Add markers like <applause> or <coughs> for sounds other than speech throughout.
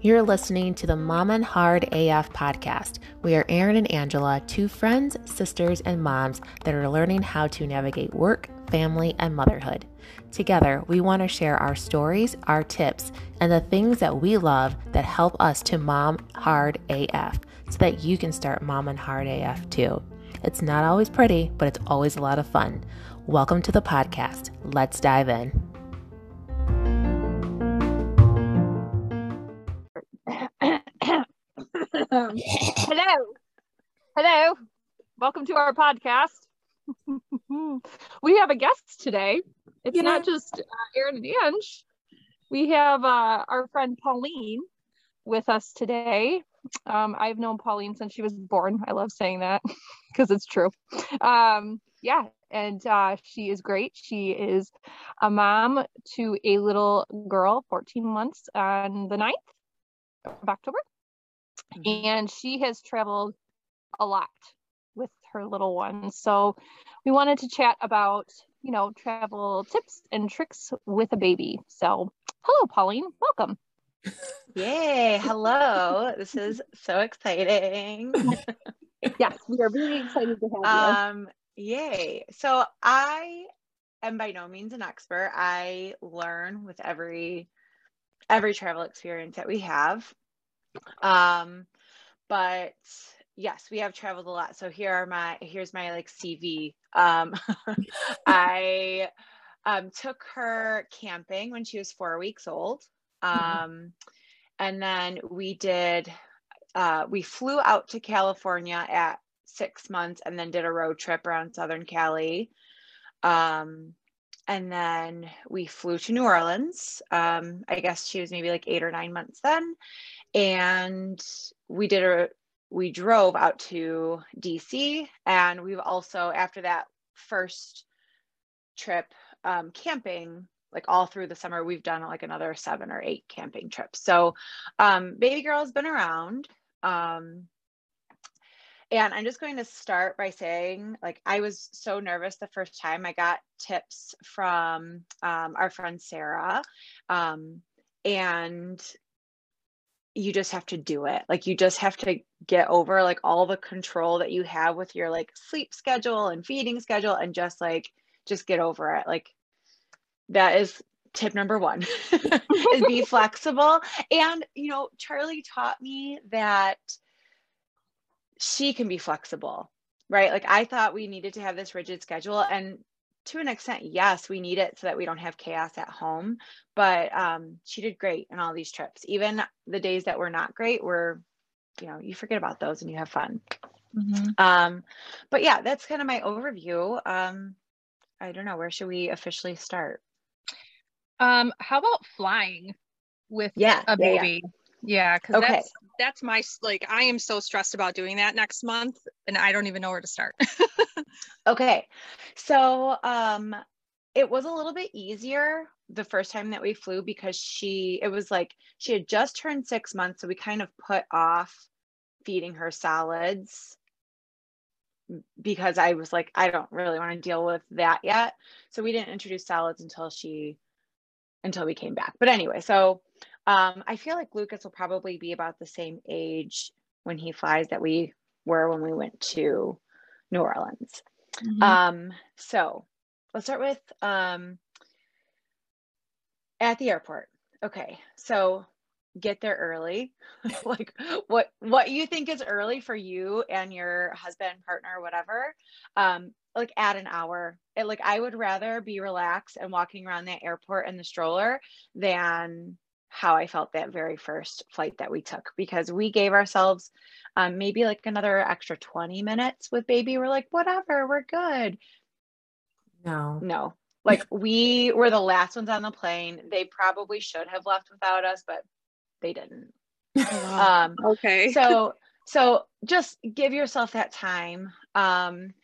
You're listening to the Mom and Hard AF podcast. We are Erin and Angela, two friends, sisters, and moms that are learning how to navigate work, family, and motherhood. Together, we want to share our stories, our tips, and the things that we love that help us to mom hard AF so that you can start mom and hard AF too. It's not always pretty, but it's always a lot of fun. Welcome to the podcast. Let's dive in. <coughs> Hello. Hello. Welcome to our podcast. <laughs> we have a guest today. It's Yeah. not just uh, Erin and Ange. We have uh, our friend Pauline with us today. Um, I've known Pauline since she was born. I love saying that <laughs> because it's true. Um, yeah, and uh, she is great. She is a mom to a little girl, 14 months on the 9th of October and she has traveled a lot with her little one. So we wanted to chat about, you know, travel tips and tricks with a baby. So, hello, Pauline. Welcome. Yay. Hello. <laughs> this is so exciting. Yes, we are very excited to have um, yay. So I am by no means an expert. I learn with every every travel experience that we have. Um, but yes, we have traveled a lot. So here are my here's my like CV. Um, <laughs> I um, took her camping when she was four weeks old. Um, and then we did uh, we flew out to California at six months and then did a road trip around Southern Cali. Um, and then we flew to New Orleans. Um, I guess she was maybe like eight or nine months then. And we did a, we drove out to DC. And we've also, after that first trip, um, camping, like all through the summer, we've done like another seven or eight camping trips. So, um, baby girl has been around. Um, and I'm just going to start by saying, like, I was so nervous the first time I got tips from um, our friend Sarah. Um, and you just have to do it. Like, you just have to get over like all the control that you have with your like sleep schedule and feeding schedule and just like, just get over it. Like, that is tip number one <laughs> is be <laughs> flexible. And, you know, Charlie taught me that she can be flexible, right? Like I thought we needed to have this rigid schedule and to an extent, yes, we need it so that we don't have chaos at home. But um, she did great in all these trips. Even the days that were not great were, you know, you forget about those and you have fun. you. Um, but yeah, that's kind of my overview. Um, I don't know, where should we officially start? Um, how about flying with Yeah, a yeah, yeah. Yeah, because Okay. that's that's my like I am so stressed about doing that next month, and I don't even know where to start. <laughs> Okay. So um it was a little bit easier the first time that we flew because she it was like she had just turned 6 months so we kind of put off feeding her solids because I was like I don't really want to deal with that yet. So we didn't introduce solids until she until we came back. But anyway, so um I feel like Lucas will probably be about the same age when he flies that we were when we went to New Orleans. Um, so let's start with um at the airport. Okay, so get there early. <laughs> like what what you think is early for you and your husband, partner, whatever. Um, like add an hour. It, like I would rather be relaxed and walking around that airport in the stroller than how I felt that very first flight that we took because we gave ourselves um, maybe like another extra 20 minutes with baby. We're like, whatever, we're good. No. No, <laughs> like we were the last ones on the plane. They probably should have left without us, but they didn't. <laughs> Um, okay. so <laughs> so just give yourself that time. Um,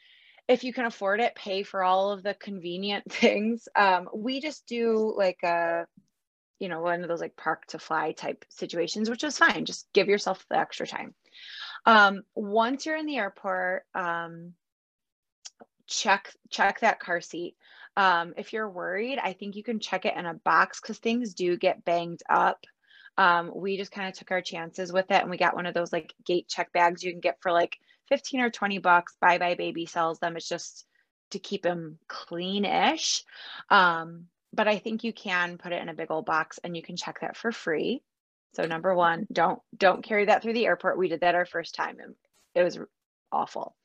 if you can afford it, pay for all of the convenient things. Um, we just do like a you know, one of those like park to fly type situations, which is fine. Just give yourself the extra time. Um, once you're in the airport, um, check check that car seat. Um, if you're worried, I think you can check it in a box because things do get banged up. Um, we just kind of took our chances with it and we got one of those like gate check bags you can get for like 15 or 20 bucks. Buy Buy Baby sells them. It's just to keep them clean-ish. Um, but I think you can put it in a big old box and you can check that for free. So number one, don't don't carry that through the airport. We did that our first time and it was awful.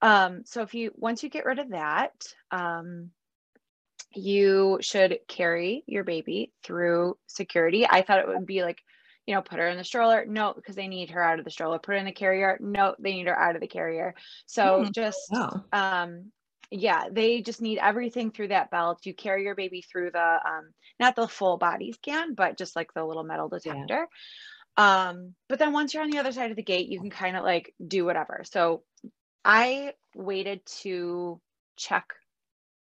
Um, so if you once you get rid of that, um, you should carry your baby through security. I thought it would be like, you know, put her in the stroller. No, because they need her out of the stroller. Put her in the carrier. No, they need her out of the carrier. So mm, just oh. um yeah, they just need everything through that belt. You carry your baby through the um not the full body scan, but just like the little metal detector. Yeah. Um, but then once you're on the other side of the gate, you can kind of like do whatever. So I waited to check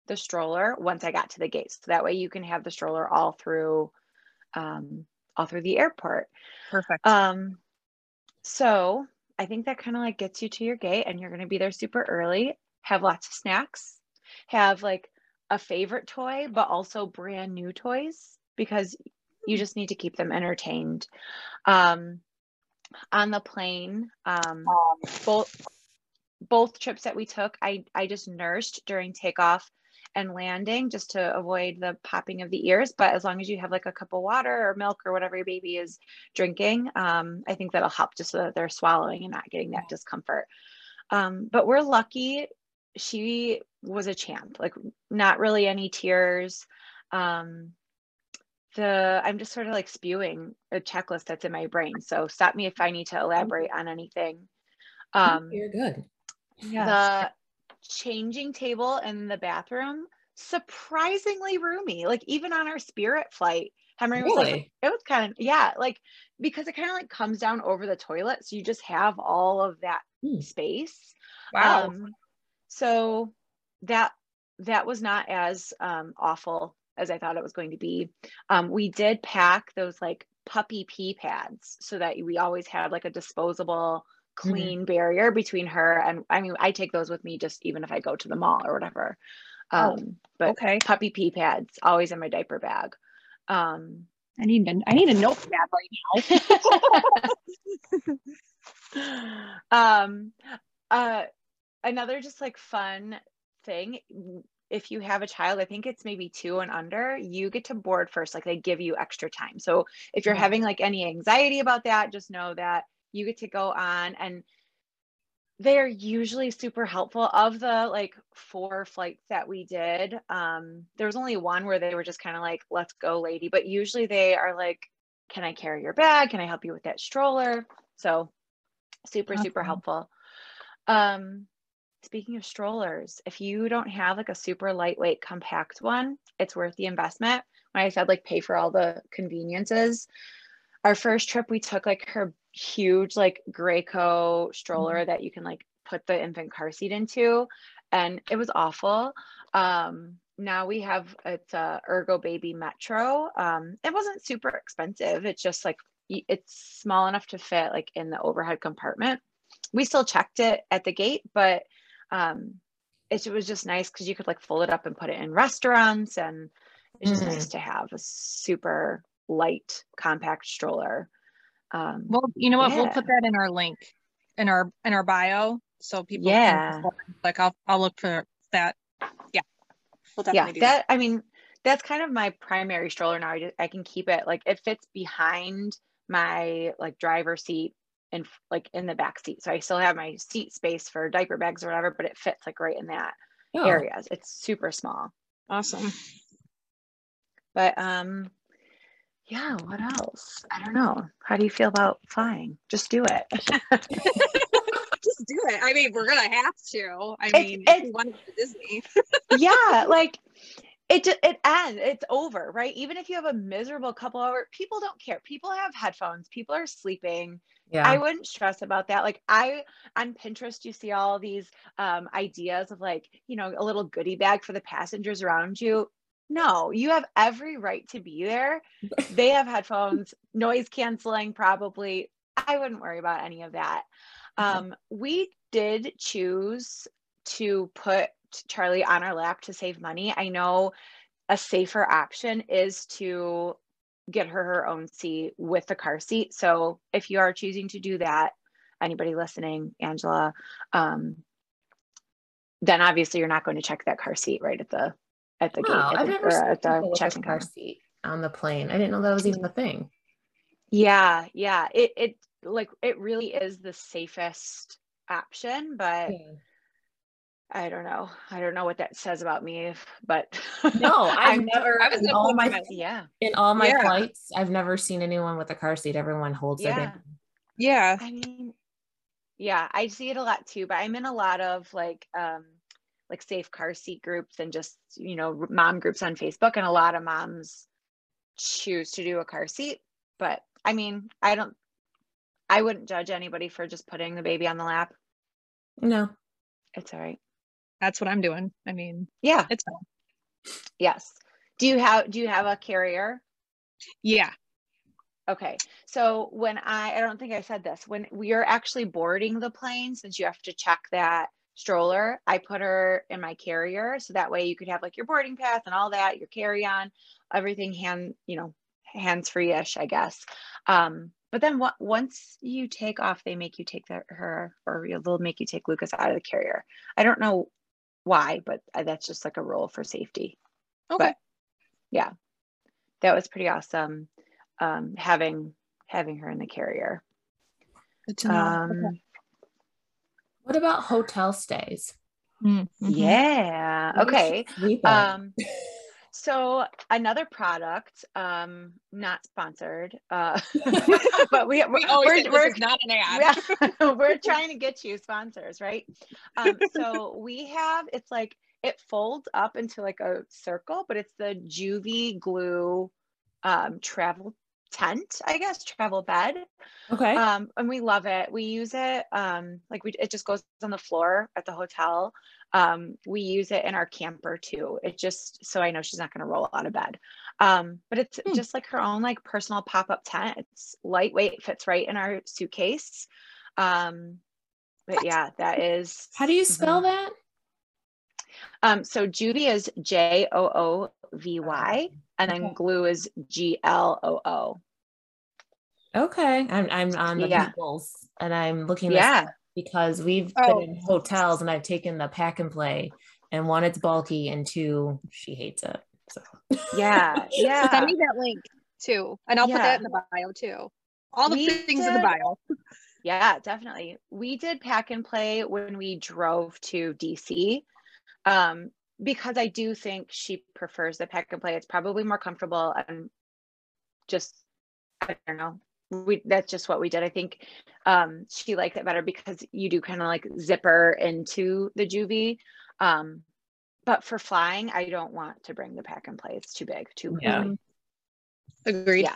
the stroller once I got to the gate. So that way you can have the stroller all through um all through the airport. Perfect. Um so I think that kind of like gets you to your gate and you're going to be there super early have lots of snacks, have like a favorite toy, but also brand new toys because you just need to keep them entertained. Um, on the plane, um, both both trips that we took, I I just nursed during takeoff and landing just to avoid the popping of the ears. But as long as you have like a cup of water or milk or whatever your baby is drinking, um, I think that'll help just so that they're swallowing and not getting that discomfort. Um, but we're lucky she was a champ like not really any tears. Um the i'm just sort of like spewing a checklist that's in my brain. So stop me if i need to elaborate on anything. Um you're good. yeah the changing table in the bathroom surprisingly roomy like even on our spirit flight henry was really? like it was kind of yeah like because it kind of like comes down over the toilet. So you just have all of that hmm. space. Wow. Um, so that that was not as um, awful as I thought it was going to be. Um, we did pack those like puppy pee pads so that we always had like a disposable mm-hmm. clean mm-hmm. barrier between her and I mean I take those with me just even if I go to the mall or whatever. Oh, um, oh, but okay. puppy pee pads always in my diaper bag. Um, I need to I need a notepad right now. <laughs> <laughs> <laughs> um, uh, another just like fun thing if you have a child, I think it's maybe two and under, you get to board first. Like they give you extra time. So if you're having like any anxiety about that, just know that you get to go on and they're usually super helpful. Of the like four flights that we did, um, there was only one where they were just kind of like, let's go, lady. But usually they are like, can I carry your bag? Can I help you with that stroller? So super, super helpful. Um, speaking of strollers, if you don't have like a super lightweight compact one, it's worth the investment. When I said like pay for all the conveniences, our first trip we took like her huge like Graco stroller mm-hmm. that you can like put the infant car seat into, and it was awful. Um, now we have it's a Ergo Baby Metro. Um, it wasn't super expensive. It's just like it's small enough to fit like in the overhead compartment. We still checked it at the gate, but um, it, it was just nice because you could like fold it up and put it in restaurants and it's just mm-hmm. nice to have a super light compact stroller um, well you know what yeah. we'll put that in our link in our in our bio so people yeah like i'll i'll look for that yeah we'll yeah that. that i mean that's kind of my primary stroller now I, just, I can keep it like it fits behind my like driver seat in like in the back seat. So I still have my seat space for diaper bags or whatever, but it fits like right in that oh. area. It's super small. Awesome. But um yeah, what else? I don't know. How do you feel about flying? Just do it. <laughs> Just do it. I mean, we're gonna have to. I mean, it's, if we want to Disney. yeah, like it it ends it's over right? Even if you have a miserable couple hour people don't care people have headphones people are sleeping. Yeah. i wouldn't stress about that like i on pinterest you see all these um, ideas of like you know a little goodie bag for the passengers around you. No you have every right to be there. They have headphones <laughs> noise canceling probably. I wouldn't worry about any of that. Um, we did choose to put Charlie on our lap to save money. I know a safer option is to get her her own seat with the car seat. So if you are choosing to do that, anybody listening, Angela, um, then obviously you're not going to check that car seat right at the at the gate at I've the, never or seen at the check-in car seat on the plane. I didn't know that was even a thing. Yeah, yeah. It it like it really is the safest option, but I don't know. I don't know what that says about me, if- but No, <laughs> I've never I was in all my my- yeah. in all my Yeah. flights, I've never seen anyone with a car seat. Everyone holds their Yeah. baby. Yeah. I mean, yeah, I see it a lot too, but I'm in a lot of like um like safe car seat groups and just, you know, mom groups on Facebook and a lot of moms choose to do a car seat, but I mean, I don't I wouldn't judge anybody for just putting the baby on the lap. No. It's all right. That's what I'm doing. I mean, Yeah, it's fine. yes. Do you have do you have a carrier? Yeah. Okay. So when I I don't think I said this, when we are actually boarding the plane, since you have to check that stroller, I put her in my carrier so that way you could have like your boarding pass and all that, your carry-on, everything hand, you know, hands-free-ish, I guess. Um, but then what once you take off, they make you take the, her or they'll make you take Lucas out of the carrier. I don't know why, but uh, that's just like a rule for safety. Okay. But yeah, that was pretty awesome. Um, having having her in the carrier. Good to know. Um, What about hotel stays? Mm, mhm. Yeah. Where does she Okay. Um, <laughs> so another product, um, not sponsored, uh, <laughs> <laughs> but we, We always we're, we're, not an ad. yeah, <laughs> we're trying to get you sponsors, right? Um, so we have it's like it folds up into like a circle, but it's the Joovy Gloo um, travel tent, I guess, travel bed. okay. Um, and we love it. We use it um, like we it just goes on the floor at the hotel. Um, we use it in our camper too. It just so I know she's not going to roll out of bed. Um, but it's Hmm. just like her own like personal pop up tent. It's lightweight, fits right in our suitcase. Um, but yeah, that is. How do you spell mhm. that? Um, so Joovy is J O O V Y, and then Okay. Gloo is G L O O. Okay. I'm I'm on the Yeah. Googles and I'm looking Yeah. up because we've Oh. been in hotels and I've taken the pack and play and one it's bulky and two she hates it. So Yeah. <laughs> Yeah. Send me that link too. And I'll put that in the bio too. All the We things in the bio. Yeah, definitely. We did pack and play when we drove to DC. Um, because I do think she prefers the pack and play. It's probably more comfortable and just I don't know. We that's just what we did. I think um she liked it better because you do kind of like zipper into the Joovy. Um, but for flying, I don't want to bring the pack and play. It's too big, too Yeah. heavy. Agreed. Yeah.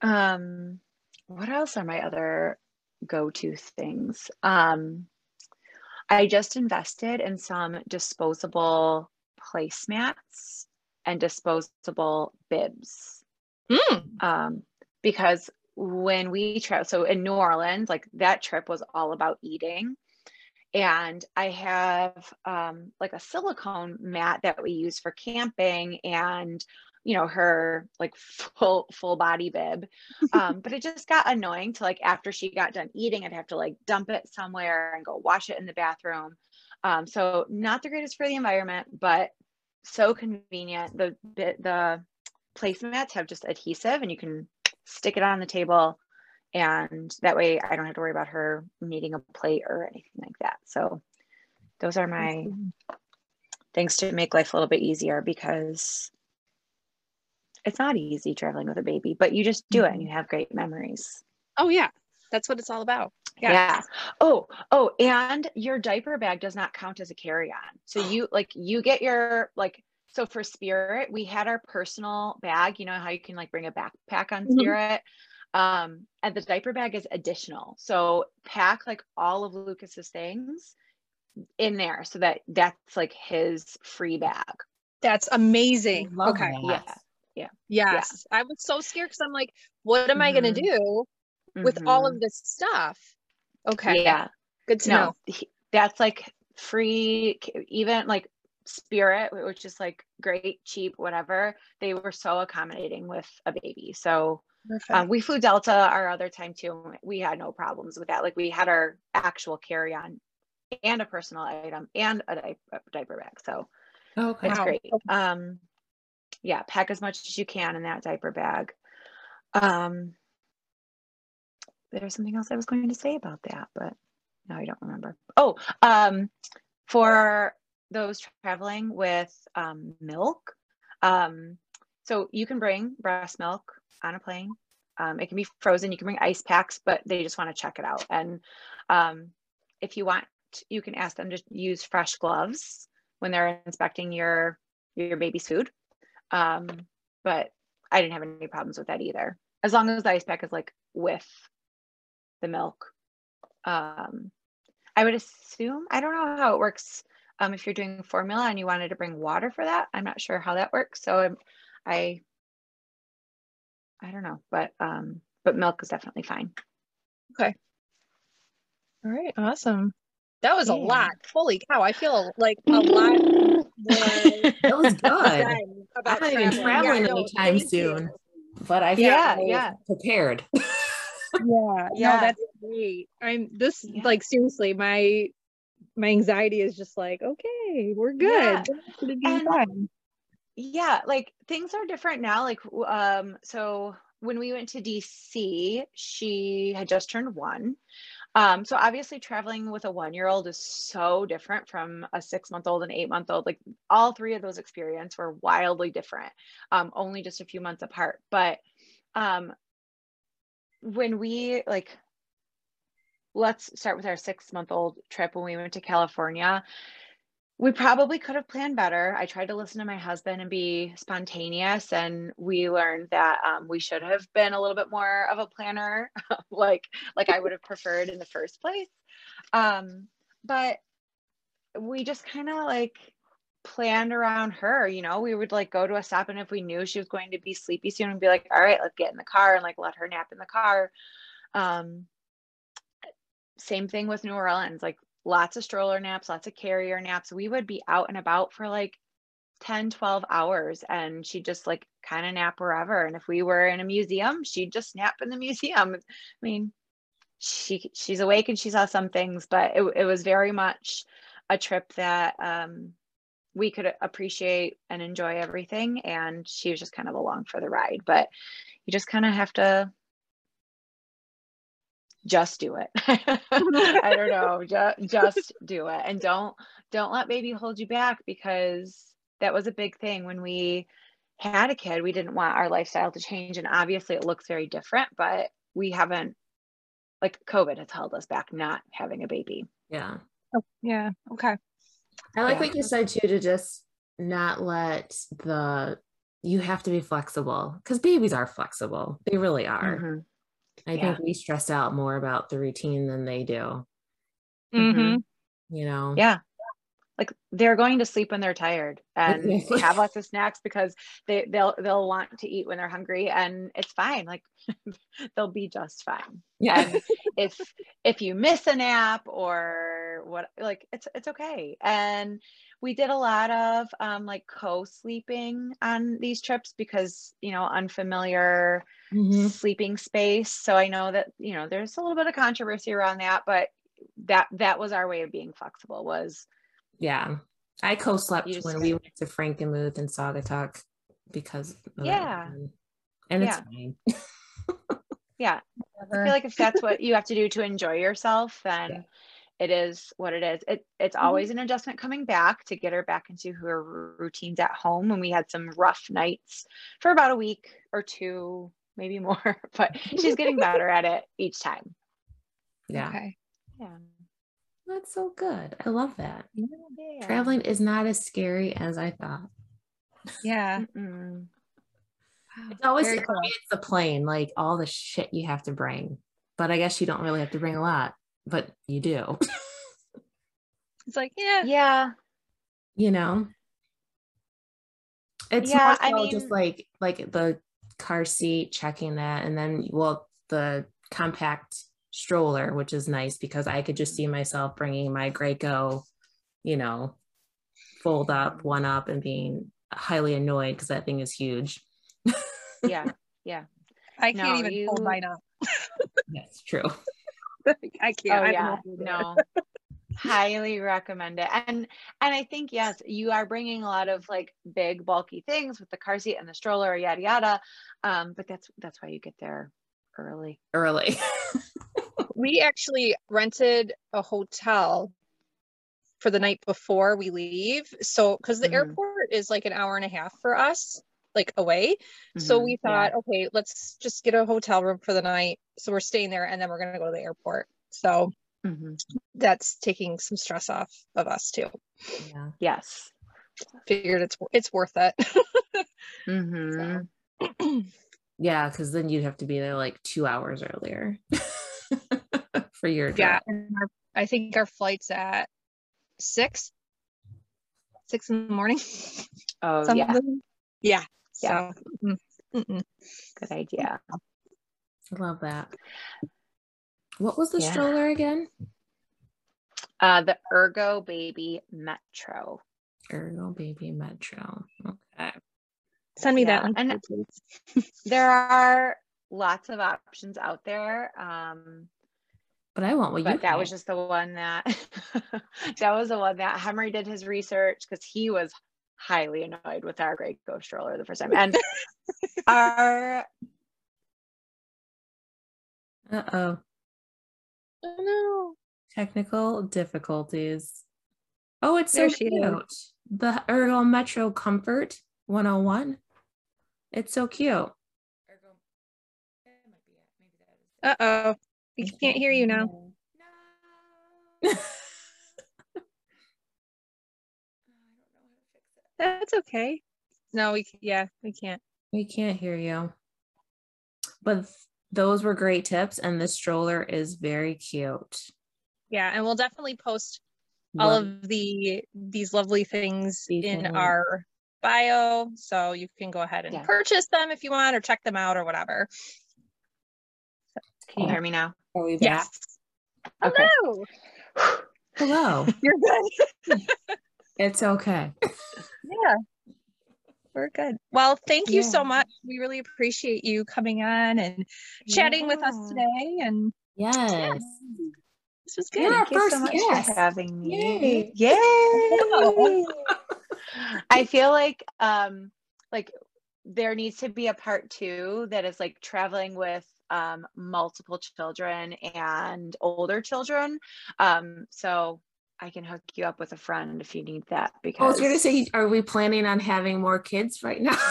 Um, what else are my other go-to things? Um, I just invested in some disposable placemats and disposable bibs. Mm. Um, because when we travel, so in New Orleans, like that trip was all about eating. And I have um, like a silicone mat that we use for camping and you know her like full full body bib. Um but it just got annoying to like after she got done eating i'd have to like dump it somewhere and go wash it in the bathroom. Um so not the greatest for the environment but so convenient. The the placemats have just adhesive and you can stick it on the table and that way i don't have to worry about her needing a plate or anything like that so those are my things to make life a little bit easier because it's not easy traveling with a baby, but you just do it and mm-hmm. you have great memories. Oh yeah. That's what it's all about. Yeah. Yeah. Oh, oh, and your diaper bag does not count as a carry-on. So you like you get your like so for Spirit, we had our personal bag, you know how you can like bring a backpack on Mhm. Spirit. Um, and the diaper bag is additional. So pack like all of Lucas's things in there so that that's like his free bag. That's amazing. Okay. that. Yeah. Yes. I was so scared because I'm like, what am I gonna Mhm. do with all Mhm. of this stuff? Okay. Yeah. Good to no, know. he- that's like free, even like Spirit, which is like great, cheap, whatever. They were so accommodating with a baby. So um, we flew Delta our other time too. We had no problems with that. Like we had our actual carry on and a personal item and a, di- a diaper bag. So Okay. it's Wow. great. Um, yeah, pack as much as you can in that diaper bag. Um, there's something else I was going to say about that, but now I don't remember. Oh, um, for those traveling with um, milk, um, so you can bring breast milk on a plane. Um, it can be frozen. You can bring ice packs, but they just want to check it out. And um, if you want, you can ask them to use fresh gloves when they're inspecting your your baby's food. Um, but I didn't have any problems with that either, as long as the ice pack is like with the milk. Um, I would assume I don't know how it works. Um, if you're doing formula and you wanted to bring water for that, I'm not sure how that works. So I'm, I, I don't know, but um, but milk is definitely fine. Okay. All right, awesome. That was a lot. Holy cow! I feel like a lot more. <laughs> That was good. about I'm not even traveling Yeah, no, anytime thank soon, but I Yeah, feel yeah. prepared. <laughs> Yeah, Yeah. no, that's great. I'm this Yeah. like seriously, my my anxiety is just like, okay, we're good. Yeah. Be And- fine. yeah like things are different now like um so when we went to dc she had just turned one um so obviously traveling with a one year old is so different from a six month old and eight month old like all three of those experiences were wildly different um only just a few months apart but um when we like let's start with our six month old trip when we went to california we probably could have planned better. I tried to listen to my husband and be spontaneous, and we learned that um, we should have been a little bit more of a planner, <laughs> like like I would have preferred in the first place. Um, but we just kind of like planned around her. You know, we would like go to a stop, and if we knew she was going to be sleepy soon, we'd be like, "All right, let's get in the car and like let her nap in the car." Um, same thing with New Orleans, like lots of stroller naps, lots of carrier naps. We would be out and about for like 10, 12 hours and she'd just like kind of nap wherever. And if we were in a museum, she'd just nap in the museum. I mean, she she's awake and she saw some things, but it, it was very much a trip that um, we could appreciate and enjoy everything. And she was just kind of along for the ride. But you just kind of have to just do it. <laughs> I don't know, just just do it and don't don't let baby hold you back because that was a big thing when we had a kid. We didn't want our lifestyle to change and obviously it looks very different, but we haven't like COVID has held us back not having a baby. Yeah. Oh, yeah. Okay. I like Yeah. what you said too to just not let the you have to be flexible because babies are flexible. They really are. Mhm. I Yeah. think we stress out more about the routine than they do, Mm-hmm. you know? Yeah. Like they're going to sleep when they're tired and <laughs> Exactly. have lots of snacks because they they'll they'll want to eat when they're hungry and it's fine. Like <laughs> they'll be just fine. Yeah. And <laughs> if if you miss a nap or what like it's it's okay. And we did a lot of um like co-sleeping on these trips because you know unfamiliar Mhm. sleeping space. So I know that, you know, there's a little bit of controversy around that, but that that was our way of being flexible was Yeah. I co-slept when we went to Frankenmuth and Saugatuck because of that Yeah. And it's Yeah. fine. yeah. <laughs> I feel like if that's what you have to do to enjoy yourself, then Yeah. it is what it is. It it's always an adjustment coming back to get her back into her routines at home. And we had some rough nights for about a week or two, maybe more, <laughs> but she's getting better at it each time. Yeah. Okay. Yeah. That's so good. I love that. yeah. Traveling is not as scary as I thought. Yeah. It's always cool. it's the plane, like all the shit you have to bring. But I guess you don't really have to bring a lot, but you do. <laughs> It's like, yeah. Yeah. you know it's Yeah, more I so just like like the car seat checking that and then well the compact stroller which is nice because i could just see myself bringing my Graco you know, fold up, one up, and being highly annoyed because that thing is huge. <laughs> Yeah. Yeah. I can't even you- hold mine up. That's true. <laughs> I can't. Oh I yeah. how to do it. No. <laughs> Highly recommend it. And and I think yes, you are bringing a lot of like big bulky things with the car seat and the stroller, yada yada. Um, but that's that's why you get there early. Early. <laughs> we actually rented a hotel for the night before we leave. So, because the Mhm. airport is like an hour and a half for us, like away. So Mhm, we yeah. thought, okay, let's just get a hotel room for the night. So we're staying there and then we're going to go to the airport. So Mhm. that's taking some stress off of us too. yeah. Yes. Figured it's it's worth it. <laughs> hmm <clears throat> Yeah, because then you'd have to be there like two hours earlier <laughs> for your yeah. drive. And our, I think our flight's at six, six in the morning. Oh yeah. something. Yeah. Yeah. So, mm, mm-mm. Good idea. I love that. What was the Yeah. stroller again? Uh, the Ergo Baby Metro. Ergo Baby Metro. Okay. Send me Yeah, that link. and- please. <laughs> There are lots of options out there. Um, But I want what you but that was just the one that <laughs> that was the one that Henry did his research because he was highly annoyed with our Graco stroller the first time. And <laughs> our Uh-oh. Oh no. Technical difficulties. Oh, it's so she is. cute. The Ergo Metro Comfort 101. It's so cute. Uh oh. We can't hear you now. <laughs> That's okay. No, we yeah, we can't. we can't hear you. But those were great tips, and the stroller is very cute. Yeah, and we'll definitely post all Love- of the these lovely things These in things. our bio, so you can go ahead and Yeah. purchase them if you want or check them out or whatever. can you hear me now? Are we back? Yes. Okay. Hello. Hello. <laughs> You're good. <laughs> it's okay. <laughs> Yeah. We're good. Well, thank you so much. We really appreciate you coming on and chatting with us today. And Yes. this was good. Thank you so much for having me. Yay. me. Yay! <laughs> I feel like um like there needs to be a part two that is like traveling with um multiple children and older children. Um so I can hook you up with a friend if you need that Because I was going to say, are we planning on having more kids right now? <laughs>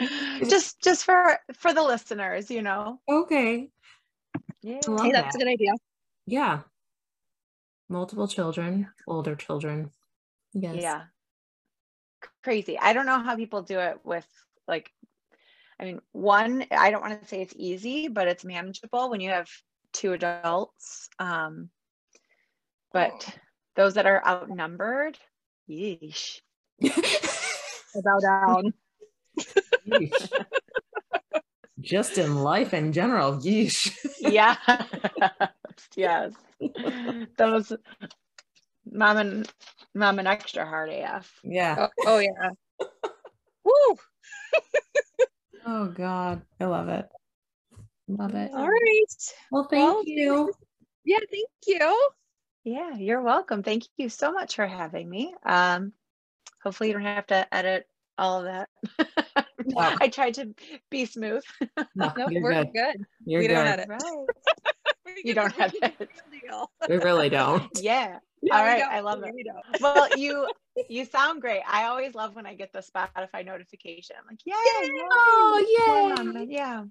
<laughs> just just for for the listeners, you know. okay. Yeah. Hey, that's that. a good idea. Yeah. Multiple children, older children. Yes. Yeah. Crazy. I don't know how people do it with like I mean, one, I don't want to say it's easy, but it's manageable when you have two adults. Um but oh. those that are outnumbered, yeesh. <laughs> I bow down. Yeesh. Just in life in general. Yeesh. yeah. <laughs> yes. Those mom and mom and extra hard AF. Yeah. Oh, oh yeah. <laughs> Woo. Oh God. I love it. Love it. All right. Well, thank Well, you. Yeah, thank you. Yeah, you're welcome. Thank you so much for having me. Um, hopefully you don't have to edit all of that. No. <laughs> I tried to be smooth. <laughs> No, Nope, you're we're good. good. You're we good. don't edit. Right. <laughs> You don't have we keep it. We really don't. Yeah. Yeah, all we right. don't. I love it. Don't. Well, you you sound great. I always love when I get the Spotify notification. I'm like, yay, yay, Oh, more yay. mama." Yeah.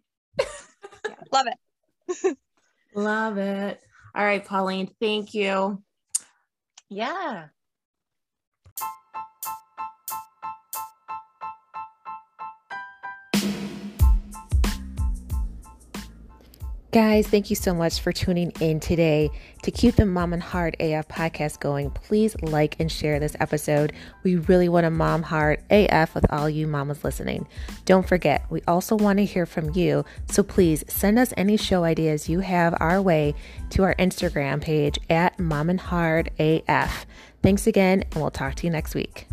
Love it. Love it. All right, Pauline. Thank you. Yeah. Guys, thank you so much for tuning in today. To keep the Mom and Hard AF podcast going, please like and share this episode. We really want a Mom Heart AF with all you mamas listening. Don't forget, we also want to hear from you, so please send us any show ideas you have our way to our Instagram page at Mom and Hard AF. Thanks again, and we'll talk to you next week.